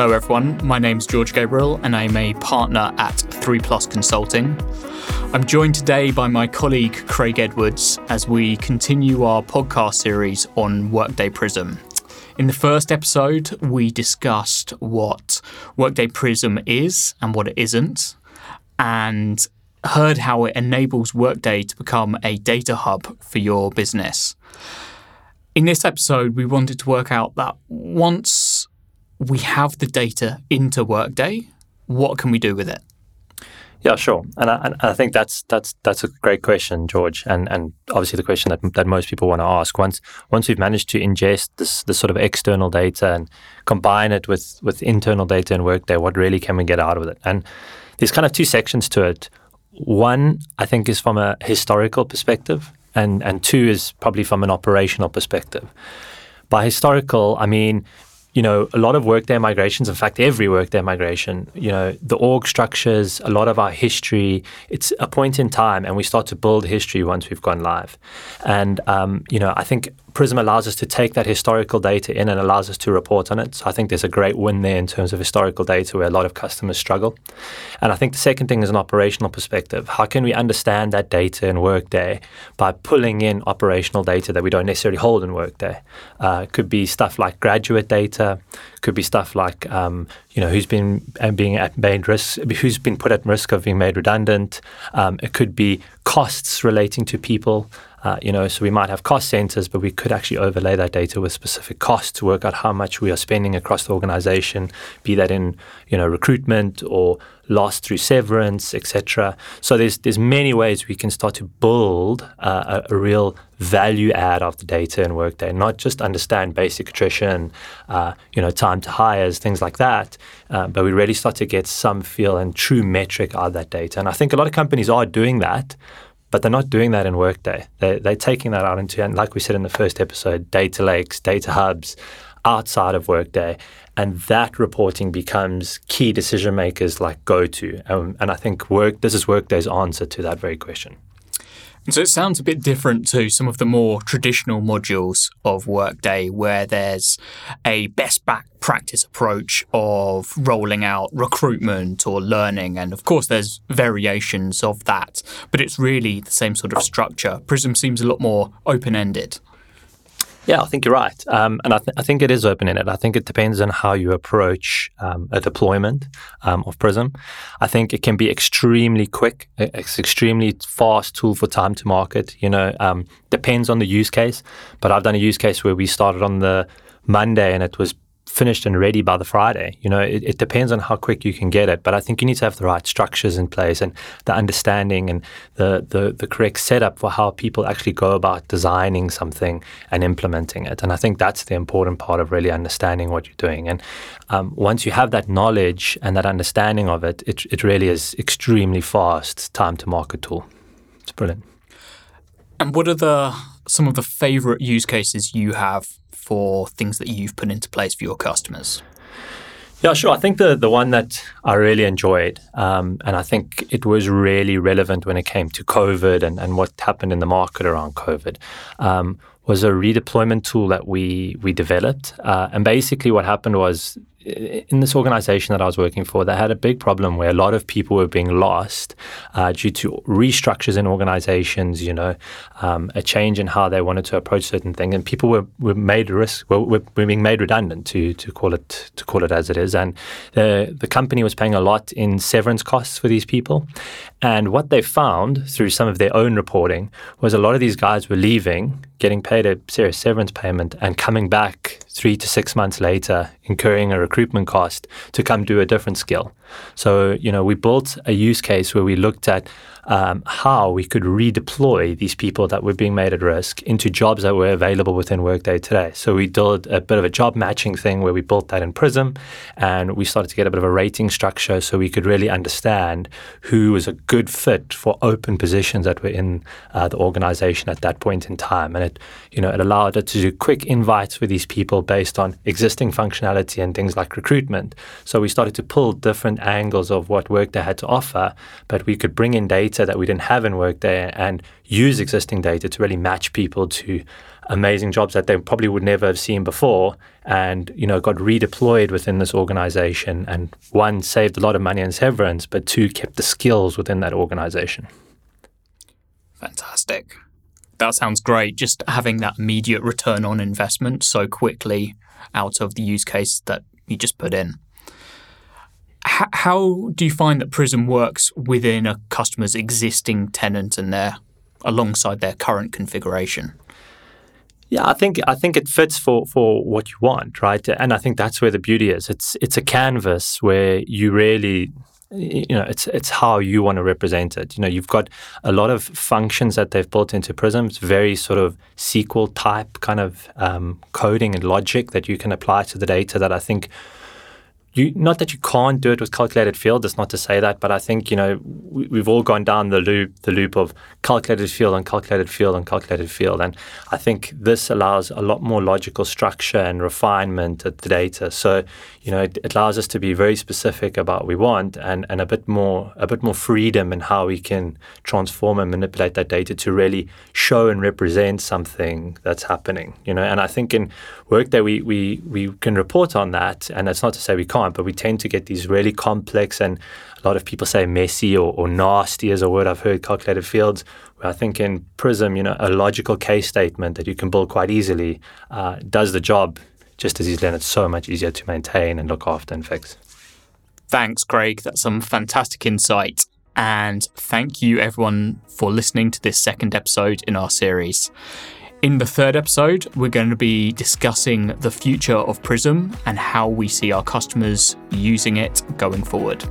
Hello, everyone. My name's George Gabriel, and I'm a partner at 3 Plus Consulting. I'm joined today by my colleague Craig Edwards as we continue our podcast series on Workday Prism. In the first episode, we discussed what Workday Prism is and what it isn't, and heard how it enables Workday to become a data hub for your business. In this episode, we wanted to work out that once we have the data into Workday, what can we do with it? Yeah, sure, and I, and I think that's that's that's a great question, George, and and obviously the question that that most people want to ask. Once once we've managed to ingest this this sort of external data and combine it with with internal data in Workday, what really can we get out of it? And there's kind of two sections to it. One, I think, is from a historical perspective, and and two is probably from an operational perspective. By historical, I mean you know, a lot of workday migrations, in fact, every workday migration, you know, the org structures, a lot of our history, it's a point in time and we start to build history once we've gone live. And, um, you know, I think Prism allows us to take that historical data in and allows us to report on it. So I think there's a great win there in terms of historical data where a lot of customers struggle. And I think the second thing is an operational perspective. How can we understand that data in Workday by pulling in operational data that we don't necessarily hold in Workday? Uh, could be stuff like graduate data, could be stuff like um, you know who's been uh, being at made risk, who's been put at risk of being made redundant. Um, it could be costs relating to people. Uh, you know, so we might have cost centers, but we could actually overlay that data with specific costs to work out how much we are spending across the organization, be that in you know recruitment or loss through severance, etc. So there's there's many ways we can start to build uh, a, a, real value add of the data in Workday, not just understand basic attrition, uh, you know, time to hires, things like that, uh, but we really start to get some feel and true metric out of that data. And I think a lot of companies are doing that, but they're not doing that in Workday. They're, they're taking that out into, and like we said in the first episode, data lakes, data hubs outside of Workday. And that reporting becomes key decision makers like go to. Um, and I think work this is Workday's answer to that very question. So it sounds a bit different to some of the more traditional modules of Workday, where there's a best back practice approach of rolling out recruitment or learning. And of course, there's variations of that, but it's really the same sort of structure. Prism seems a lot more open ended. Yeah, I think you're right. Um, and I, th- I, think it is open ended. I think it depends on how you approach um, a deployment um, of Prism. I think it can be extremely quick. It's extremely fast tool for time to market. You know, um, depends on the use case. But I've done a use case where we started on the Monday and it was finished and ready by the Friday. You know, it, it, depends on how quick you can get it, but I think you need to have the right structures in place and the understanding and the, the, the correct setup for how people actually go about designing something and implementing it. And I think that's the important part of really understanding what you're doing. And um, once you have that knowledge and that understanding of it, it, it really is extremely fast time to market tool. It's brilliant. And what are the some of the favorite use cases you have for things that you've put into place for your customers? Yeah, sure. I think the, the one that I really enjoyed, um, and I think it was really relevant when it came to COVID and, and what happened in the market around COVID, um, was a redeployment tool that we we developed. Uh, and basically, what happened was in this organization that I was working for, they had a big problem where a lot of people were being lost uh, due to restructures in organizations, you know, um, a change in how they wanted to approach certain things, and people were, were made risk were, were being made redundant to to call it to call it as it is, and the the company was paying a lot in severance costs for these people, and what they found through some of their own reporting was a lot of these guys were leaving, getting paid a serious severance payment, and coming back three to six months later, incurring a recruitment cost to come do a different skill. So, you know, we built a use case where we looked at um, how we could redeploy these people that were being made at risk into jobs that were available within Workday today. So we did a bit of a job matching thing where we built that in Prism and we started to get a bit of a rating structure so we could really understand who was a good fit for open positions that were in uh, the organization at that point in time. And it, you know, it allowed us to do quick invites for these people based on existing functionality and things like recruitment. So we started to pull different angles of what Workday had to offer, but we could bring in data that we didn't have in Workday and use existing data to really match people to amazing jobs that they probably would never have seen before and you know got redeployed within this organization and one saved a lot of money on severance but two kept the skills within that organization. Fantastic. That sounds great. Just having that immediate return on investment so quickly out of the use case that you just put in how do you find that prism works within a customer's existing tenant and their alongside their current configuration yeah, I think I think it fits for for what you want, right? And I think that's where the beauty is. It's it's a canvas where you really you know it's it's how you want to represent it you know you've got a lot of functions that they've built into prism it's very sort of sql type kind of um, coding and logic that you can apply to the data that i think you not that you can't do it with calculated field. That's not to say that, but I think you know we, have all gone down the loop, the loop of calculated field and calculated field and calculated field, and I think this allows a lot more logical structure and refinement of the data. So you know it, it allows us to be very specific about what we want and and a bit more a bit more freedom in how we can transform and manipulate that data to really show and represent something that's happening. You know, and I think in Workday we we we can report on that, and that's not to say we can't but we tend to get these really complex and a lot of people say messy or, or nasty is a word I've heard, calculated fields. Where I think in Prism, you know, a logical case statement that you can build quite easily uh, does the job just as easily, and it's so much easier to maintain and look after and fix. Thanks, Craig. That's some fantastic insight. And thank you, everyone, for listening to this second episode in our series. In the third episode, we're going to be discussing the future of Prism and how we see our customers using it going forward.